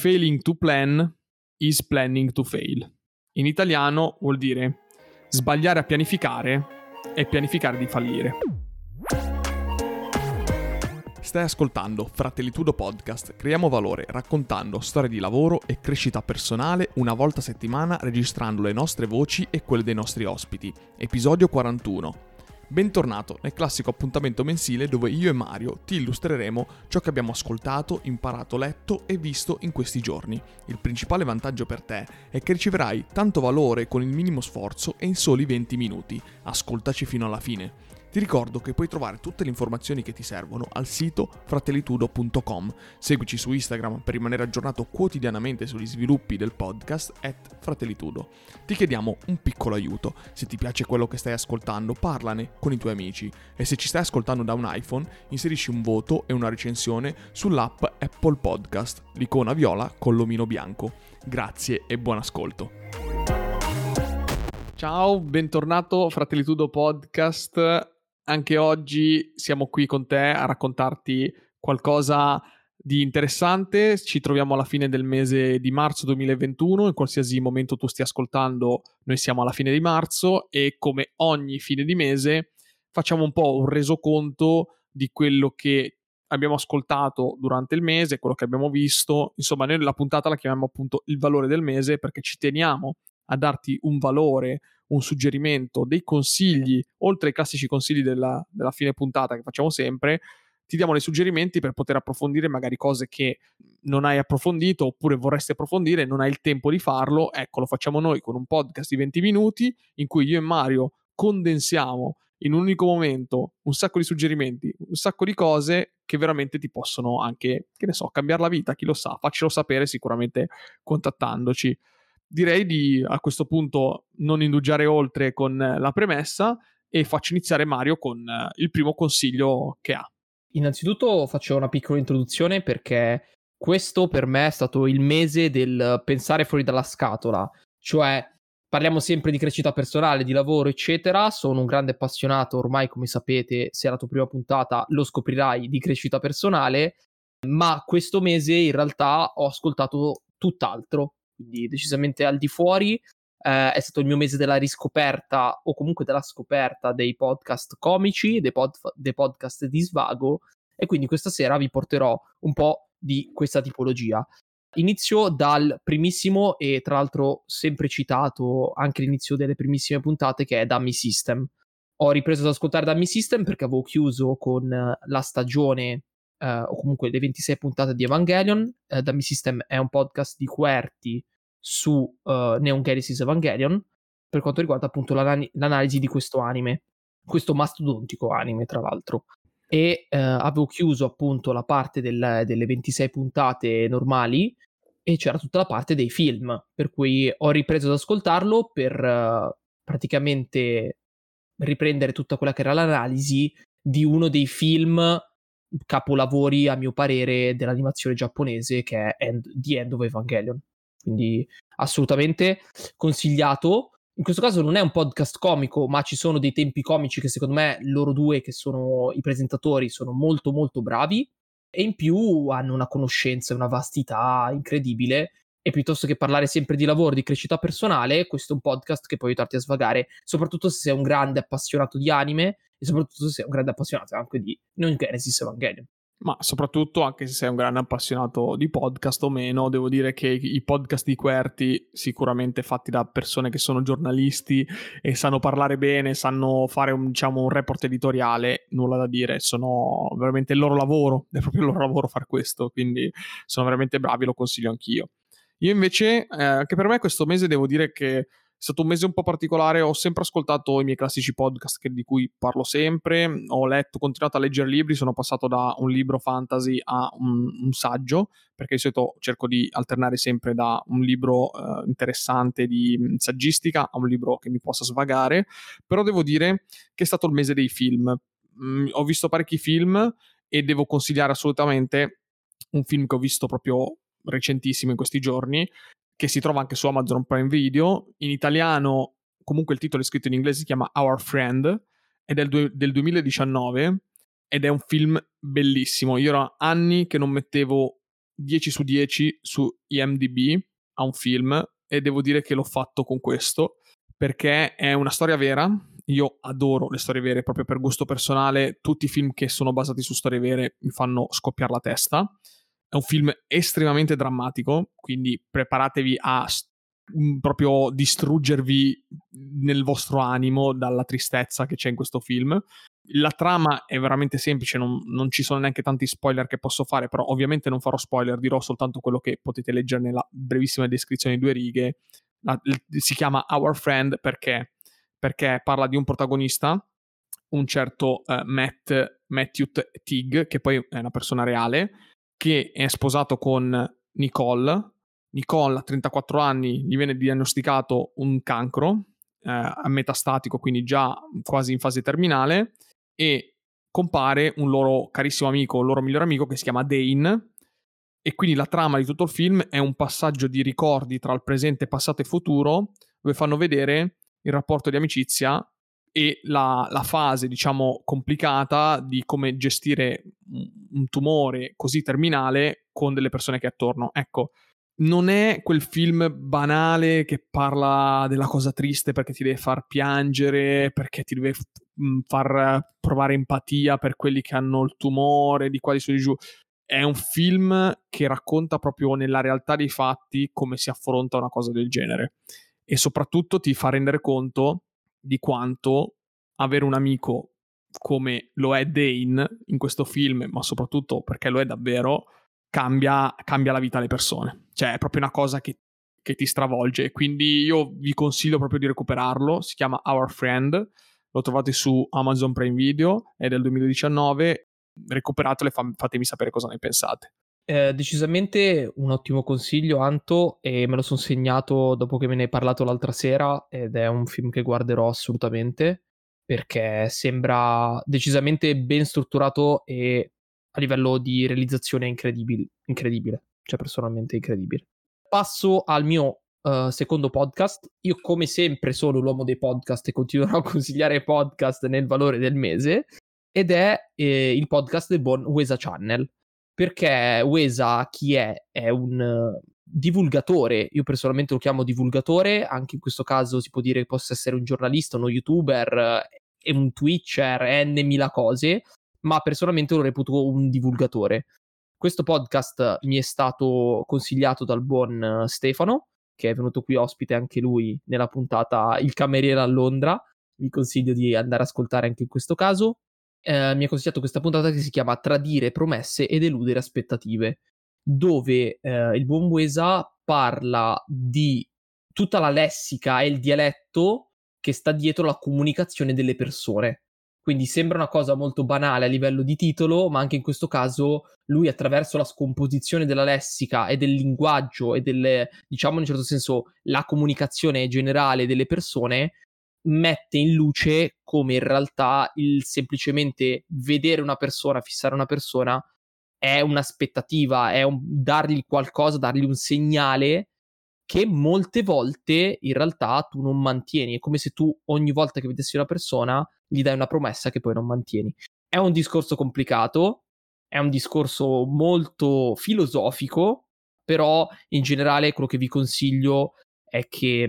failing to plan is planning to fail. In italiano vuol dire sbagliare a pianificare è pianificare di fallire. Stai ascoltando Fratellitudo Podcast. Creiamo valore raccontando storie di lavoro e crescita personale una volta a settimana registrando le nostre voci e quelle dei nostri ospiti. Episodio 41. Bentornato nel classico appuntamento mensile dove io e Mario ti illustreremo ciò che abbiamo ascoltato, imparato, letto e visto in questi giorni. Il principale vantaggio per te è che riceverai tanto valore con il minimo sforzo e in soli 20 minuti. Ascoltaci fino alla fine. Ti ricordo che puoi trovare tutte le informazioni che ti servono al sito fratellitudo.com. Seguici su Instagram per rimanere aggiornato quotidianamente sugli sviluppi del podcast at fratellitudo. Ti chiediamo un piccolo aiuto. Se ti piace quello che stai ascoltando, parlane con i tuoi amici. E se ci stai ascoltando da un iPhone, inserisci un voto e una recensione sull'app Apple Podcast, l'icona viola con l'omino bianco. Grazie e buon ascolto. Ciao, bentornato Fratellitudo Podcast anche oggi siamo qui con te a raccontarti qualcosa di interessante. Ci troviamo alla fine del mese di marzo 2021, in qualsiasi momento tu stia ascoltando, noi siamo alla fine di marzo e come ogni fine di mese facciamo un po' un resoconto di quello che abbiamo ascoltato durante il mese, quello che abbiamo visto. Insomma, noi la puntata la chiamiamo appunto il valore del mese perché ci teniamo a darti un valore, un suggerimento, dei consigli, oltre ai classici consigli della, della fine puntata che facciamo sempre, ti diamo dei suggerimenti per poter approfondire magari cose che non hai approfondito oppure vorresti approfondire non hai il tempo di farlo. Ecco, lo facciamo noi con un podcast di 20 minuti in cui io e Mario condensiamo in un unico momento un sacco di suggerimenti, un sacco di cose che veramente ti possono anche, che ne so, cambiare la vita, chi lo sa, faccelo sapere sicuramente contattandoci direi di a questo punto non indugiare oltre con la premessa e faccio iniziare Mario con eh, il primo consiglio che ha. Innanzitutto faccio una piccola introduzione perché questo per me è stato il mese del pensare fuori dalla scatola, cioè parliamo sempre di crescita personale, di lavoro, eccetera. Sono un grande appassionato, ormai come sapete, se è la tua prima puntata lo scoprirai di crescita personale, ma questo mese in realtà ho ascoltato tutt'altro quindi decisamente al di fuori. Eh, è stato il mio mese della riscoperta o comunque della scoperta dei podcast comici, dei, pod- dei podcast di svago e quindi questa sera vi porterò un po' di questa tipologia. Inizio dal primissimo e tra l'altro sempre citato anche all'inizio delle primissime puntate che è Dummy System. Ho ripreso ad ascoltare Dummy System perché avevo chiuso con la stagione eh, o comunque le 26 puntate di Evangelion. Eh, Dummy System è un podcast di QWERTY su uh, Neon Genesis Evangelion per quanto riguarda appunto l'an- l'analisi di questo anime, questo mastodontico anime tra l'altro. E uh, avevo chiuso appunto la parte del, delle 26 puntate normali e c'era tutta la parte dei film, per cui ho ripreso ad ascoltarlo per uh, praticamente riprendere tutta quella che era l'analisi di uno dei film capolavori a mio parere dell'animazione giapponese che è End, The End of Evangelion. Quindi assolutamente consigliato. In questo caso non è un podcast comico, ma ci sono dei tempi comici che secondo me loro due, che sono i presentatori, sono molto molto bravi e in più hanno una conoscenza e una vastità incredibile. E piuttosto che parlare sempre di lavoro, di crescita personale, questo è un podcast che può aiutarti a svagare, soprattutto se sei un grande appassionato di anime e soprattutto se sei un grande appassionato anche di Non Genesis Evangelion ma soprattutto anche se sei un grande appassionato di podcast o meno, devo dire che i podcast di Querti, sicuramente fatti da persone che sono giornalisti e sanno parlare bene, sanno fare un, diciamo, un report editoriale, nulla da dire, sono veramente il loro lavoro, è proprio il loro lavoro fare questo, quindi sono veramente bravi, lo consiglio anch'io. Io invece, eh, anche per me questo mese devo dire che stato un mese un po' particolare, ho sempre ascoltato i miei classici podcast che, di cui parlo sempre, ho letto, continuato a leggere libri, sono passato da un libro fantasy a un, un saggio, perché di solito cerco di alternare sempre da un libro eh, interessante di mm, saggistica a un libro che mi possa svagare, però devo dire che è stato il mese dei film. Mm, ho visto parecchi film e devo consigliare assolutamente un film che ho visto proprio recentissimo in questi giorni, che si trova anche su Amazon Prime Video. In italiano, comunque il titolo è scritto in inglese, si chiama Our Friend, è del, del 2019, ed è un film bellissimo. Io ero anni che non mettevo 10 su 10 su IMDb a un film e devo dire che l'ho fatto con questo perché è una storia vera. Io adoro le storie vere proprio per gusto personale. Tutti i film che sono basati su storie vere mi fanno scoppiare la testa. È un film estremamente drammatico, quindi preparatevi a proprio distruggervi nel vostro animo dalla tristezza che c'è in questo film. La trama è veramente semplice, non, non, ci sono neanche tanti spoiler che posso fare, però ovviamente non farò spoiler, dirò soltanto quello che potete leggere nella brevissima descrizione di due righe. La, si chiama Our Friend perché? Perché parla di un protagonista, un certo uh, Matt, Matthew Tig, che poi è una persona reale, che è sposato con Nicole, Nicole a 34 anni gli viene diagnosticato un cancro eh, metastatico, quindi già quasi in fase terminale, e compare un loro carissimo amico, un loro migliore amico che si chiama Dane. E quindi la trama di tutto il film è un passaggio di ricordi tra il presente, passato e futuro, dove fanno vedere il rapporto di amicizia e la, la, fase, diciamo, complicata di come gestire un tumore così terminale con delle persone che è attorno. Ecco, non è quel film banale che parla della cosa triste perché ti deve far piangere, perché ti deve mm, far provare empatia per quelli che hanno il tumore, di qua di su di giù. È un film che racconta proprio nella realtà dei fatti come si affronta una cosa del genere. E soprattutto ti fa rendere conto di quanto avere un amico come lo è Dane in questo film, ma soprattutto perché lo è davvero, cambia, cambia la vita alle persone. Cioè è proprio una cosa che, che ti stravolge. Quindi io vi consiglio proprio di recuperarlo. Si chiama Our Friend. Lo trovate su Amazon Prime Video, è del 2019. Recuperatelo e fa- fatemi sapere cosa ne pensate. Eh, decisamente un ottimo consiglio, Anto, e me lo sono segnato dopo che me ne hai parlato l'altra sera ed è un film che guarderò assolutamente perché sembra decisamente ben strutturato e a livello di realizzazione incredibile, incredibile, cioè personalmente incredibile. Passo al mio uh, secondo podcast. Io come sempre sono l'uomo dei podcast e continuerò a consigliare podcast nel valore del mese ed è eh, il podcast del buon Wesa Channel. Perché Wesa chi è? È un uh, divulgatore, io personalmente lo chiamo divulgatore, anche in questo caso si può dire che possa essere un giornalista, uno youtuber, uh, un twitcher, n cose, ma personalmente lo reputo un divulgatore. Questo podcast mi è stato consigliato dal buon Stefano, che è venuto qui ospite anche lui nella puntata Il cameriere a Londra. Vi consiglio di andare ad ascoltare anche in questo caso. Eh, mi ha consigliato questa puntata che si chiama Tradire promesse ed eludere aspettative, dove eh, il buon Buesa parla di tutta la lessica e il dialetto che sta dietro la comunicazione delle persone. Quindi sembra una cosa molto banale a livello di titolo, ma anche in questo caso lui attraverso la scomposizione della lessica e del linguaggio e del, diciamo in un certo senso, la comunicazione generale delle persone, mette in luce come in realtà il semplicemente vedere una persona, fissare una persona, è un'aspettativa, è un, dargli qualcosa, dargli un segnale che molte volte in realtà tu non mantieni. È come se tu ogni volta che vedessi una persona gli dai una promessa che poi non mantieni. È un discorso complicato, è un discorso molto filosofico, però in generale quello che vi consiglio è che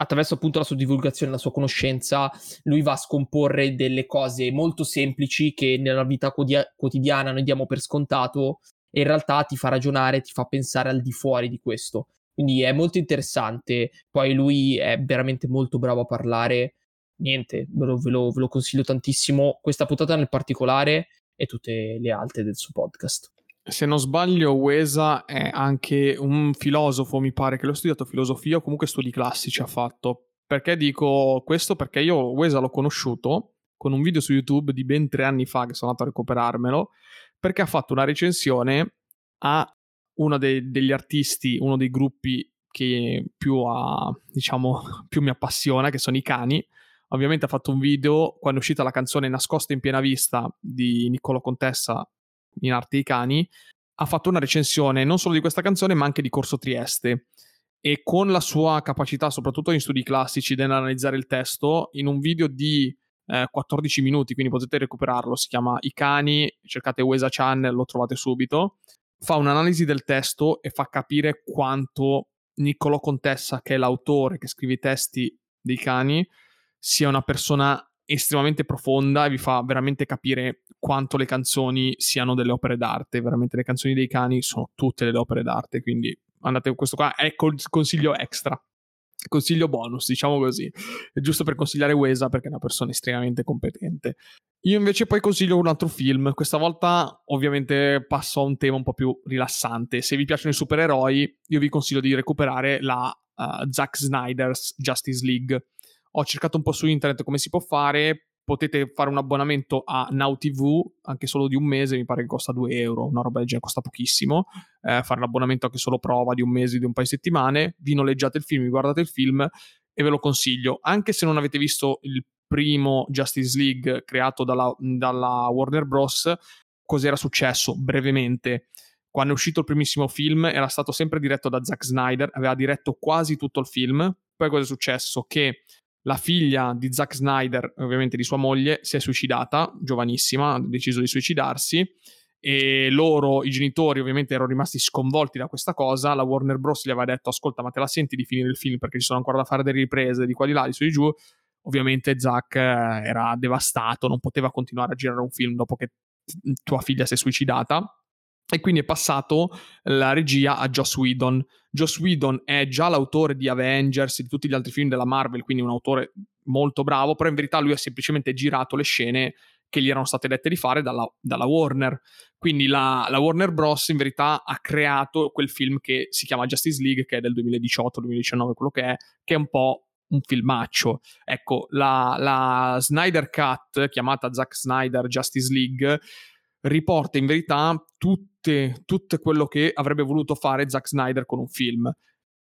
attraverso appunto la sua divulgazione, la sua conoscenza, lui va a scomporre delle cose molto semplici che nella vita quotidiana noi diamo per scontato e in realtà ti fa ragionare, ti fa pensare al di fuori di questo. Quindi è molto interessante. Poi lui è veramente molto bravo a parlare. Niente, ve lo, ve lo, ve lo consiglio tantissimo. Questa puntata nel particolare e tutte le altre del suo podcast. Se non sbaglio, Wesa è anche un filosofo, mi pare che l'ho studiato filosofia o comunque studi classici ha fatto. Perché dico questo? Perché io Wesa l'ho conosciuto con un video su YouTube di ben tre anni fa che sono andato a recuperarmelo, perché ha fatto una recensione a uno dei, degli artisti, uno dei gruppi che più, ha, diciamo, più mi appassiona, che sono i cani. Ovviamente ha fatto un video quando è uscita la canzone Nascosta in piena vista di Niccolo Contessa in arte i cani. Ha fatto una recensione non solo di questa canzone, ma anche di Corso Trieste. E con la sua capacità, soprattutto in studi classici, di analizzare il testo, in un video di eh, 14 minuti, quindi potete recuperarlo. Si chiama I cani, cercate Wesa Channel, lo trovate subito fa un'analisi del testo e fa capire quanto Niccolò Contessa, che è l'autore che scrive i testi dei cani, sia una persona estremamente profonda e vi fa veramente capire quanto le canzoni siano delle opere d'arte. Veramente le canzoni dei cani sono tutte delle opere d'arte, quindi andate questo qua è consiglio extra. Consiglio bonus, diciamo così. È giusto per consigliare Wesa perché è una persona estremamente competente. Io invece poi consiglio un altro film. Questa volta ovviamente passo a un tema un po' più rilassante. Se vi piacciono i supereroi, io vi consiglio di recuperare la uh, Zack Snyder's Justice League. Ho cercato un po' su internet come si può fare, potete fare un abbonamento a Now TV anche solo di un mese, mi pare che costa 2 euro, una roba del genere, costa pochissimo. Eh, fare l'abbonamento anche solo prova di un mese, di un paio di settimane, vi noleggiate il film, vi guardate il film e ve lo consiglio. Anche se non avete visto il primo Justice League creato dalla, dalla Warner Bros., cos'era successo? Brevemente. Quando è uscito il primissimo film era stato sempre diretto da Zack Snyder, aveva diretto quasi tutto il film. Poi cosa è successo? Che la figlia di Zack Snyder, ovviamente di sua moglie, si è suicidata, giovanissima, ha deciso di suicidarsi e loro, i genitori, ovviamente erano rimasti sconvolti da questa cosa. La Warner Bros. gli aveva detto: Ascolta, ma te la senti di finire il film perché ci sono ancora da fare delle riprese di qua di là, di su di giù. Ovviamente Zack eh, era devastato, non poteva continuare a girare un film dopo che tua figlia si è suicidata e quindi è passato la regia a Joss Whedon. Joss Whedon è già l'autore di Avengers e di tutti gli altri film della Marvel, quindi un autore molto bravo, però in verità lui ha semplicemente girato le scene che gli erano state dette di fare dalla, dalla Warner. Quindi la, la, Warner Bros. in verità ha creato quel film che si chiama Justice League, che è del 2018-2019, quello che è, che è un po' un filmaccio. Ecco, la, la Snyder Cut, chiamata Zack Snyder Justice League, riporta in verità tutte, tutto quello che avrebbe voluto fare Zack Snyder con un film.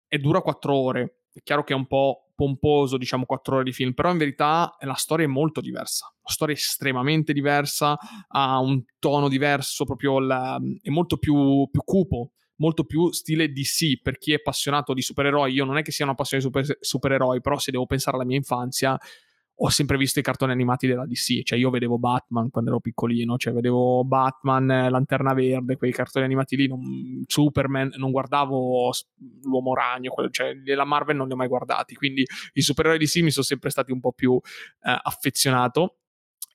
E dura quattro ore. È chiaro che è un po' pomposo, diciamo, quattro ore di film, però in verità la storia è molto diversa. La storia è estremamente diversa, ha un tono diverso, proprio la, è molto più, più cupo molto più stile DC per chi è appassionato di supereroi. Io non è che sia una passione di super, supereroi, però se devo pensare alla mia infanzia, ho sempre visto i cartoni animati della DC, cioè io vedevo Batman quando ero piccolino, cioè vedevo Batman, eh, Lanterna Verde, quei cartoni animati lì, non, Superman, non guardavo l'Uomo Ragno, quello, cioè la Marvel non li ho mai guardati, quindi i supereroi DC mi sono sempre stati un po' più eh, affezionato.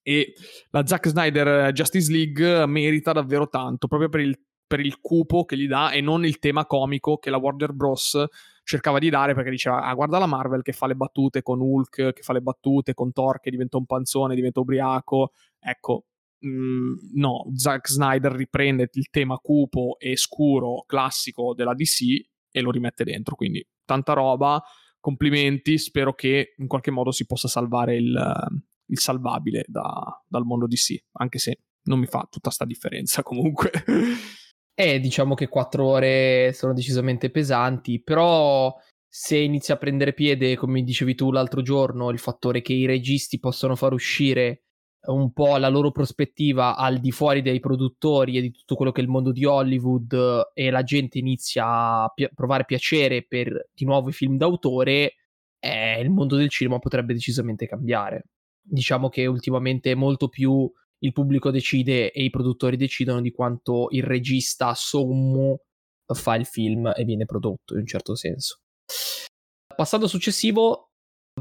E la Zack Snyder Justice League merita davvero tanto, proprio per il, per il cupo che gli dà e non il tema comico che la Warner Bros cercava di dare perché diceva ah guarda la Marvel che fa le battute con Hulk, che fa le battute con Thor che diventa un panzone, diventa ubriaco, ecco mh, mm, no, Zack Snyder riprende il tema cupo e scuro classico della DC e lo rimette dentro, quindi tanta roba, complimenti, spero che in qualche modo si possa salvare il, il salvabile da, dal mondo DC, anche se non mi fa tutta sta differenza comunque. Eh, diciamo che quattro ore sono decisamente pesanti, però se inizia a prendere piede, come dicevi tu l'altro giorno, il fattore che i registi possono far uscire un po' la loro prospettiva al di fuori dei produttori e di tutto quello che è il mondo di Hollywood e la gente inizia a pi- provare piacere per di nuovo i film d'autore, eh, il mondo del cinema potrebbe decisamente cambiare. Diciamo che ultimamente è molto più il pubblico decide e i produttori decidono di quanto il regista sommo fa il film e viene prodotto in un certo senso. Passando successivo,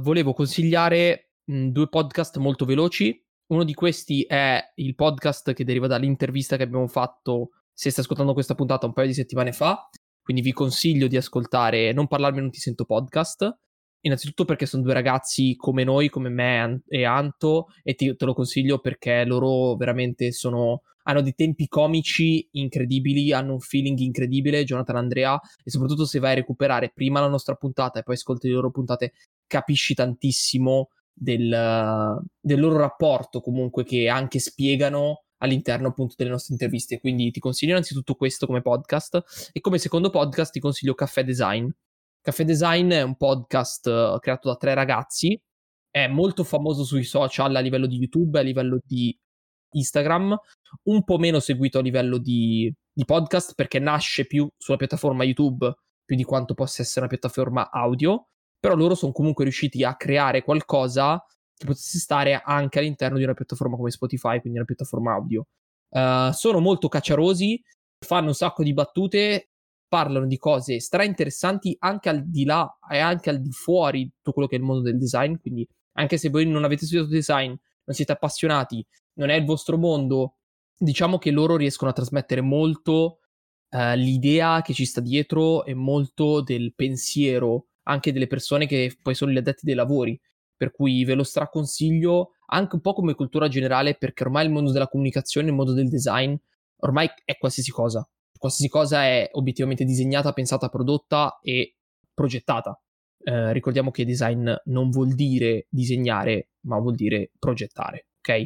volevo consigliare mh, due podcast molto veloci. Uno di questi è il podcast che deriva dall'intervista che abbiamo fatto, se stai ascoltando questa puntata, un paio di settimane fa. Quindi vi consiglio di ascoltare Non parlarmi non ti sento podcast, Innanzitutto perché sono due ragazzi come noi, come me e Anto, e ti, te lo consiglio perché loro veramente sono, hanno dei tempi comici incredibili, hanno un feeling incredibile, Jonathan Andrea, e soprattutto se vai a recuperare prima la nostra puntata e poi ascolti le loro puntate, capisci tantissimo del, del loro rapporto comunque che anche spiegano all'interno appunto delle nostre interviste. Quindi ti consiglio innanzitutto questo come podcast e come secondo podcast ti consiglio Caffè Design Caffè Design è un podcast uh, creato da tre ragazzi, è molto famoso sui social a livello di YouTube, a livello di Instagram, un po' meno seguito a livello di, di podcast perché nasce più sulla piattaforma YouTube più di quanto possa essere una piattaforma audio, però loro sono comunque riusciti a creare qualcosa che potesse stare anche all'interno di una piattaforma come Spotify, quindi una piattaforma audio. Uh, sono molto cacciarosi, fanno un sacco di battute, parlano di cose stra interessanti anche al di là e anche al di fuori di tutto quello che è il mondo del design, quindi anche se voi non avete studiato design, non siete appassionati, non è il vostro mondo, diciamo che loro riescono a trasmettere molto uh, l'idea che ci sta dietro e molto del pensiero anche delle persone che poi sono gli addetti dei lavori. Per cui ve lo straconsiglio anche un po' come cultura generale, perché ormai il mondo della comunicazione, il mondo del design, ormai è qualsiasi cosa. Qualsiasi cosa è obiettivamente disegnata, pensata, prodotta e progettata. Eh, ricordiamo che design non vuol dire disegnare, ma vuol dire progettare, ok?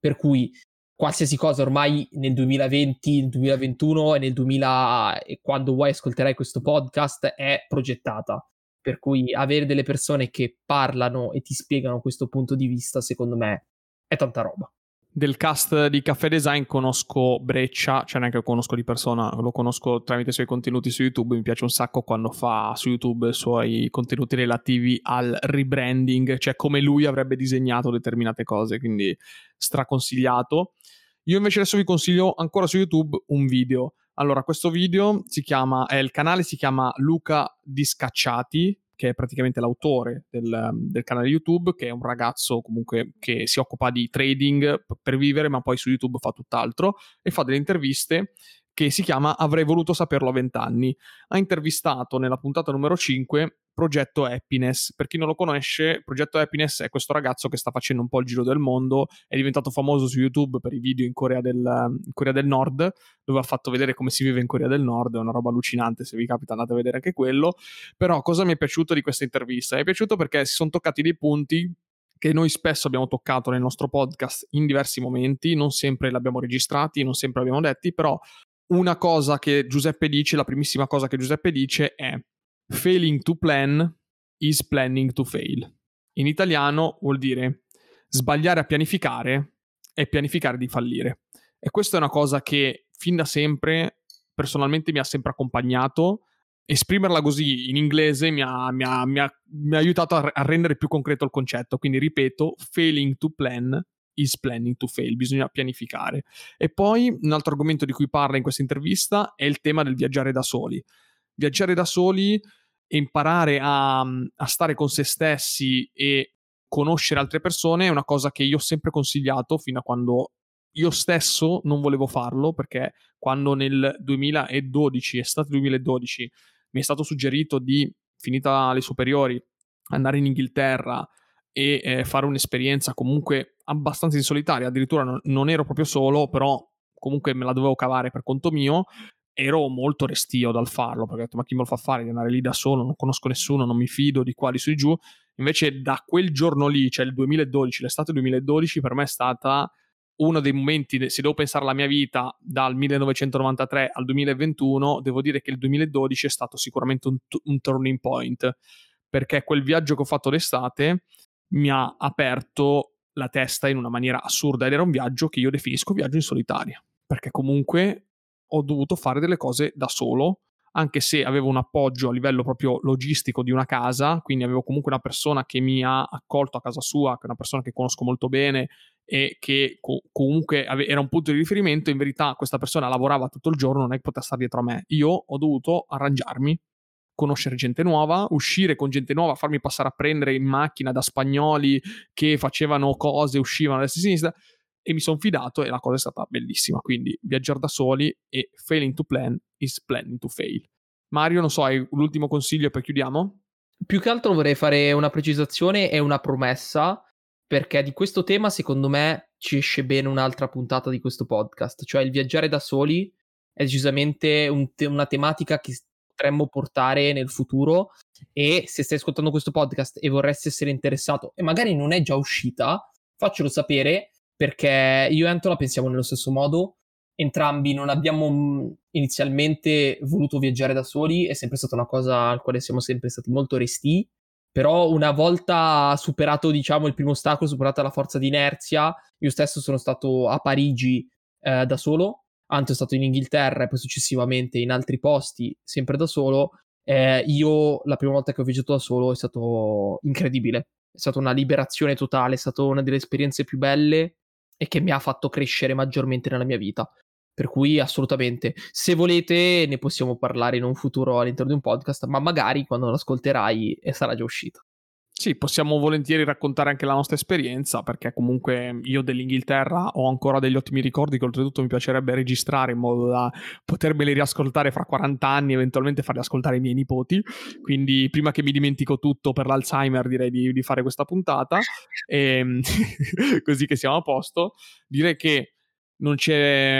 Per cui qualsiasi cosa ormai nel 2020, nel 2021 e nel 2000 e quando vuoi ascolterai questo podcast è progettata. Per cui avere delle persone che parlano e ti spiegano questo punto di vista, secondo me, è tanta roba. Del cast di Caffè Design conosco Breccia, cioè neanche lo conosco di persona, lo conosco tramite i suoi contenuti su YouTube. Mi piace un sacco quando fa su YouTube i suoi contenuti relativi al rebranding, cioè come lui avrebbe disegnato determinate cose, quindi straconsigliato. Io invece adesso vi consiglio ancora su YouTube un video. Allora, questo video si chiama, eh, il canale si chiama Luca Discacciati, che è praticamente l'autore del, del, canale YouTube, che è un ragazzo comunque che si occupa di trading per vivere, ma poi su YouTube fa tutt'altro e fa delle interviste che si chiama Avrei voluto saperlo a vent'anni. Ha intervistato nella puntata numero 5 Progetto Happiness. Per chi non lo conosce, Progetto Happiness è questo ragazzo che sta facendo un po' il giro del mondo, è diventato famoso su YouTube per i video in Corea del, in Corea del Nord, dove ha fatto vedere come si vive in Corea del Nord, è una roba allucinante, se vi capita andate a vedere anche quello. Però cosa mi è piaciuto di questa intervista? Mi è piaciuto perché si sono toccati dei punti che noi spesso abbiamo toccato nel nostro podcast in diversi momenti, non sempre l'abbiamo registrati, non sempre l'abbiamo detti, però una cosa che Giuseppe dice, la primissima cosa che Giuseppe dice è failing to plan is planning to fail. In italiano vuol dire sbagliare a pianificare è pianificare di fallire. E questa è una cosa che fin da sempre personalmente mi ha sempre accompagnato. Esprimerla così in inglese mi ha, mi ha, mi ha, mi ha aiutato a, a rendere più concreto il concetto. Quindi ripeto, failing to plan is planning to fail, bisogna pianificare. E poi un altro argomento di cui parla in questa intervista è il tema del viaggiare da soli. Viaggiare da soli e imparare a, a stare con se stessi e conoscere altre persone è una cosa che io ho sempre consigliato fino a quando io stesso non volevo farlo perché quando nel 2012, estate 2012, mi è stato suggerito di, finita le superiori, andare in Inghilterra e eh, fare un'esperienza comunque abbastanza in solitaria, addirittura non, non, ero proprio solo, però comunque me la dovevo cavare per conto mio, ero molto restio dal farlo, perché ho detto ma chi me lo fa fare di andare lì da solo, non conosco nessuno, non mi fido di quali su e giù, invece da quel giorno lì, cioè il 2012, l'estate 2012, per me è stata uno dei momenti, se devo pensare alla mia vita dal 1993 al 2021, devo dire che il 2012 è stato sicuramente un, un turning point, perché quel viaggio che ho fatto d'estate mi ha aperto la testa in una maniera assurda ed era un viaggio che io definisco viaggio in solitaria, perché comunque ho dovuto fare delle cose da solo, anche se avevo un appoggio a livello proprio logistico di una casa, quindi avevo comunque una persona che mi ha accolto a casa sua, che è una persona che conosco molto bene e che co- comunque ave- era un punto di riferimento, in verità questa persona lavorava tutto il giorno, non è che poteva stare dietro a me, io ho dovuto arrangiarmi conoscere gente nuova, uscire con gente nuova, farmi passare a prendere in macchina da spagnoli che facevano cose, uscivano a destra e a sinistra e mi sono fidato e la cosa è stata bellissima. Quindi viaggiare da soli e failing to plan is planning to fail. Mario, non so, hai l'ultimo consiglio e poi chiudiamo? Più che altro vorrei fare una precisazione e una promessa perché di questo tema secondo me ci esce bene un'altra puntata di questo podcast, cioè il viaggiare da soli è decisamente un te- una tematica che potremmo portare nel futuro e se stai ascoltando questo podcast e vorresti essere interessato e magari non è già uscita, faccelo sapere perché io e Anto la pensiamo nello stesso modo. Entrambi non abbiamo mm, inizialmente voluto viaggiare da soli, è sempre stata una cosa al quale siamo sempre stati molto resti. Però una volta superato, diciamo, il primo ostacolo, superata la forza di inerzia, io stesso sono stato a Parigi eh, da solo Anto è stato in Inghilterra e poi successivamente in altri posti, sempre da solo. Eh, io la prima volta che ho viaggiato da solo è stato incredibile, è stata una liberazione totale, è stata una delle esperienze più belle e che mi ha fatto crescere maggiormente nella mia vita. Per cui assolutamente, se volete ne possiamo parlare in un futuro all'interno di un podcast, ma magari quando lo ascolterai sarà già uscito. Sì, possiamo volentieri raccontare anche la nostra esperienza, perché comunque io dell'Inghilterra ho ancora degli ottimi ricordi che oltretutto mi piacerebbe registrare in modo da potermeli riascoltare fra 40 anni, eventualmente farli ascoltare ai miei nipoti. Quindi prima che mi dimentico tutto per l'Alzheimer direi di, di fare questa puntata, e, ehm, così che siamo a posto. Direi che non,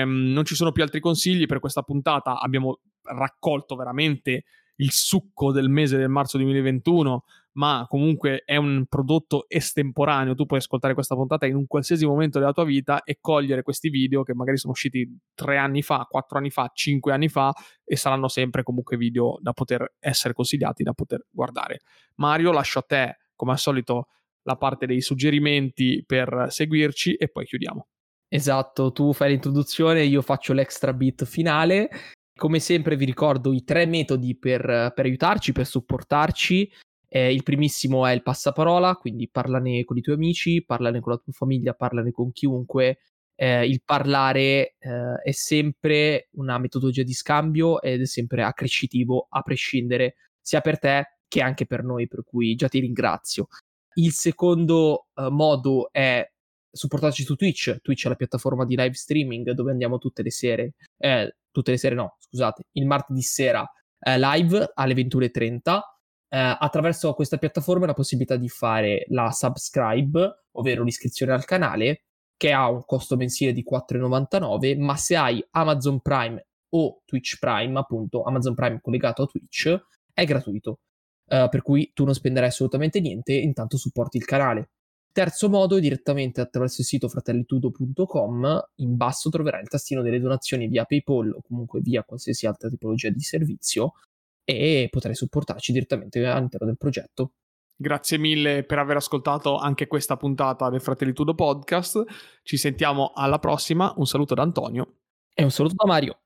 non ci sono più altri consigli per questa puntata, abbiamo raccolto veramente il succo del mese del marzo 2021 ma comunque è un prodotto estemporaneo. Tu puoi ascoltare questa puntata in un qualsiasi momento della tua vita e cogliere questi video che magari sono usciti tre anni fa, quattro anni fa, cinque anni fa e saranno sempre comunque video da poter essere consigliati, da poter guardare. Mario, lascio a te, come al solito, la parte dei suggerimenti per seguirci e poi chiudiamo. Esatto, tu fai l'introduzione, io faccio l'extra bit finale. Come sempre vi ricordo i tre metodi per, per aiutarci, per supportarci. Eh, il primissimo è il passaparola, quindi parlane con i tuoi amici, parlane con la tua famiglia, parlane con chiunque. Eh, il parlare eh, è sempre una metodologia di scambio ed è sempre accrescitivo a prescindere sia per te che anche per noi, per cui già ti ringrazio. Il secondo eh, modo è supportarci su Twitch. Twitch è la piattaforma di live streaming dove andiamo tutte le sere, eh, tutte le sere no, scusate, il martedì sera eh, live alle 21.30 eh, attraverso questa piattaforma la possibilità di fare la subscribe, ovvero l'iscrizione al canale, che ha un costo mensile di 4,99, ma se hai Amazon Prime o Twitch Prime, appunto Amazon Prime collegato a Twitch, è gratuito. Uh, per cui tu non spenderai assolutamente niente, intanto supporti il canale. Terzo modo, direttamente attraverso il sito fratellitudo.com, in basso troverai il tastino delle donazioni via PayPal o comunque via qualsiasi altra tipologia di servizio e potrai supportarci direttamente all'interno del progetto. Grazie mille per aver ascoltato anche questa puntata del Fratellitudo Podcast. Ci sentiamo alla prossima. Un saluto da Antonio. E un saluto da Mario.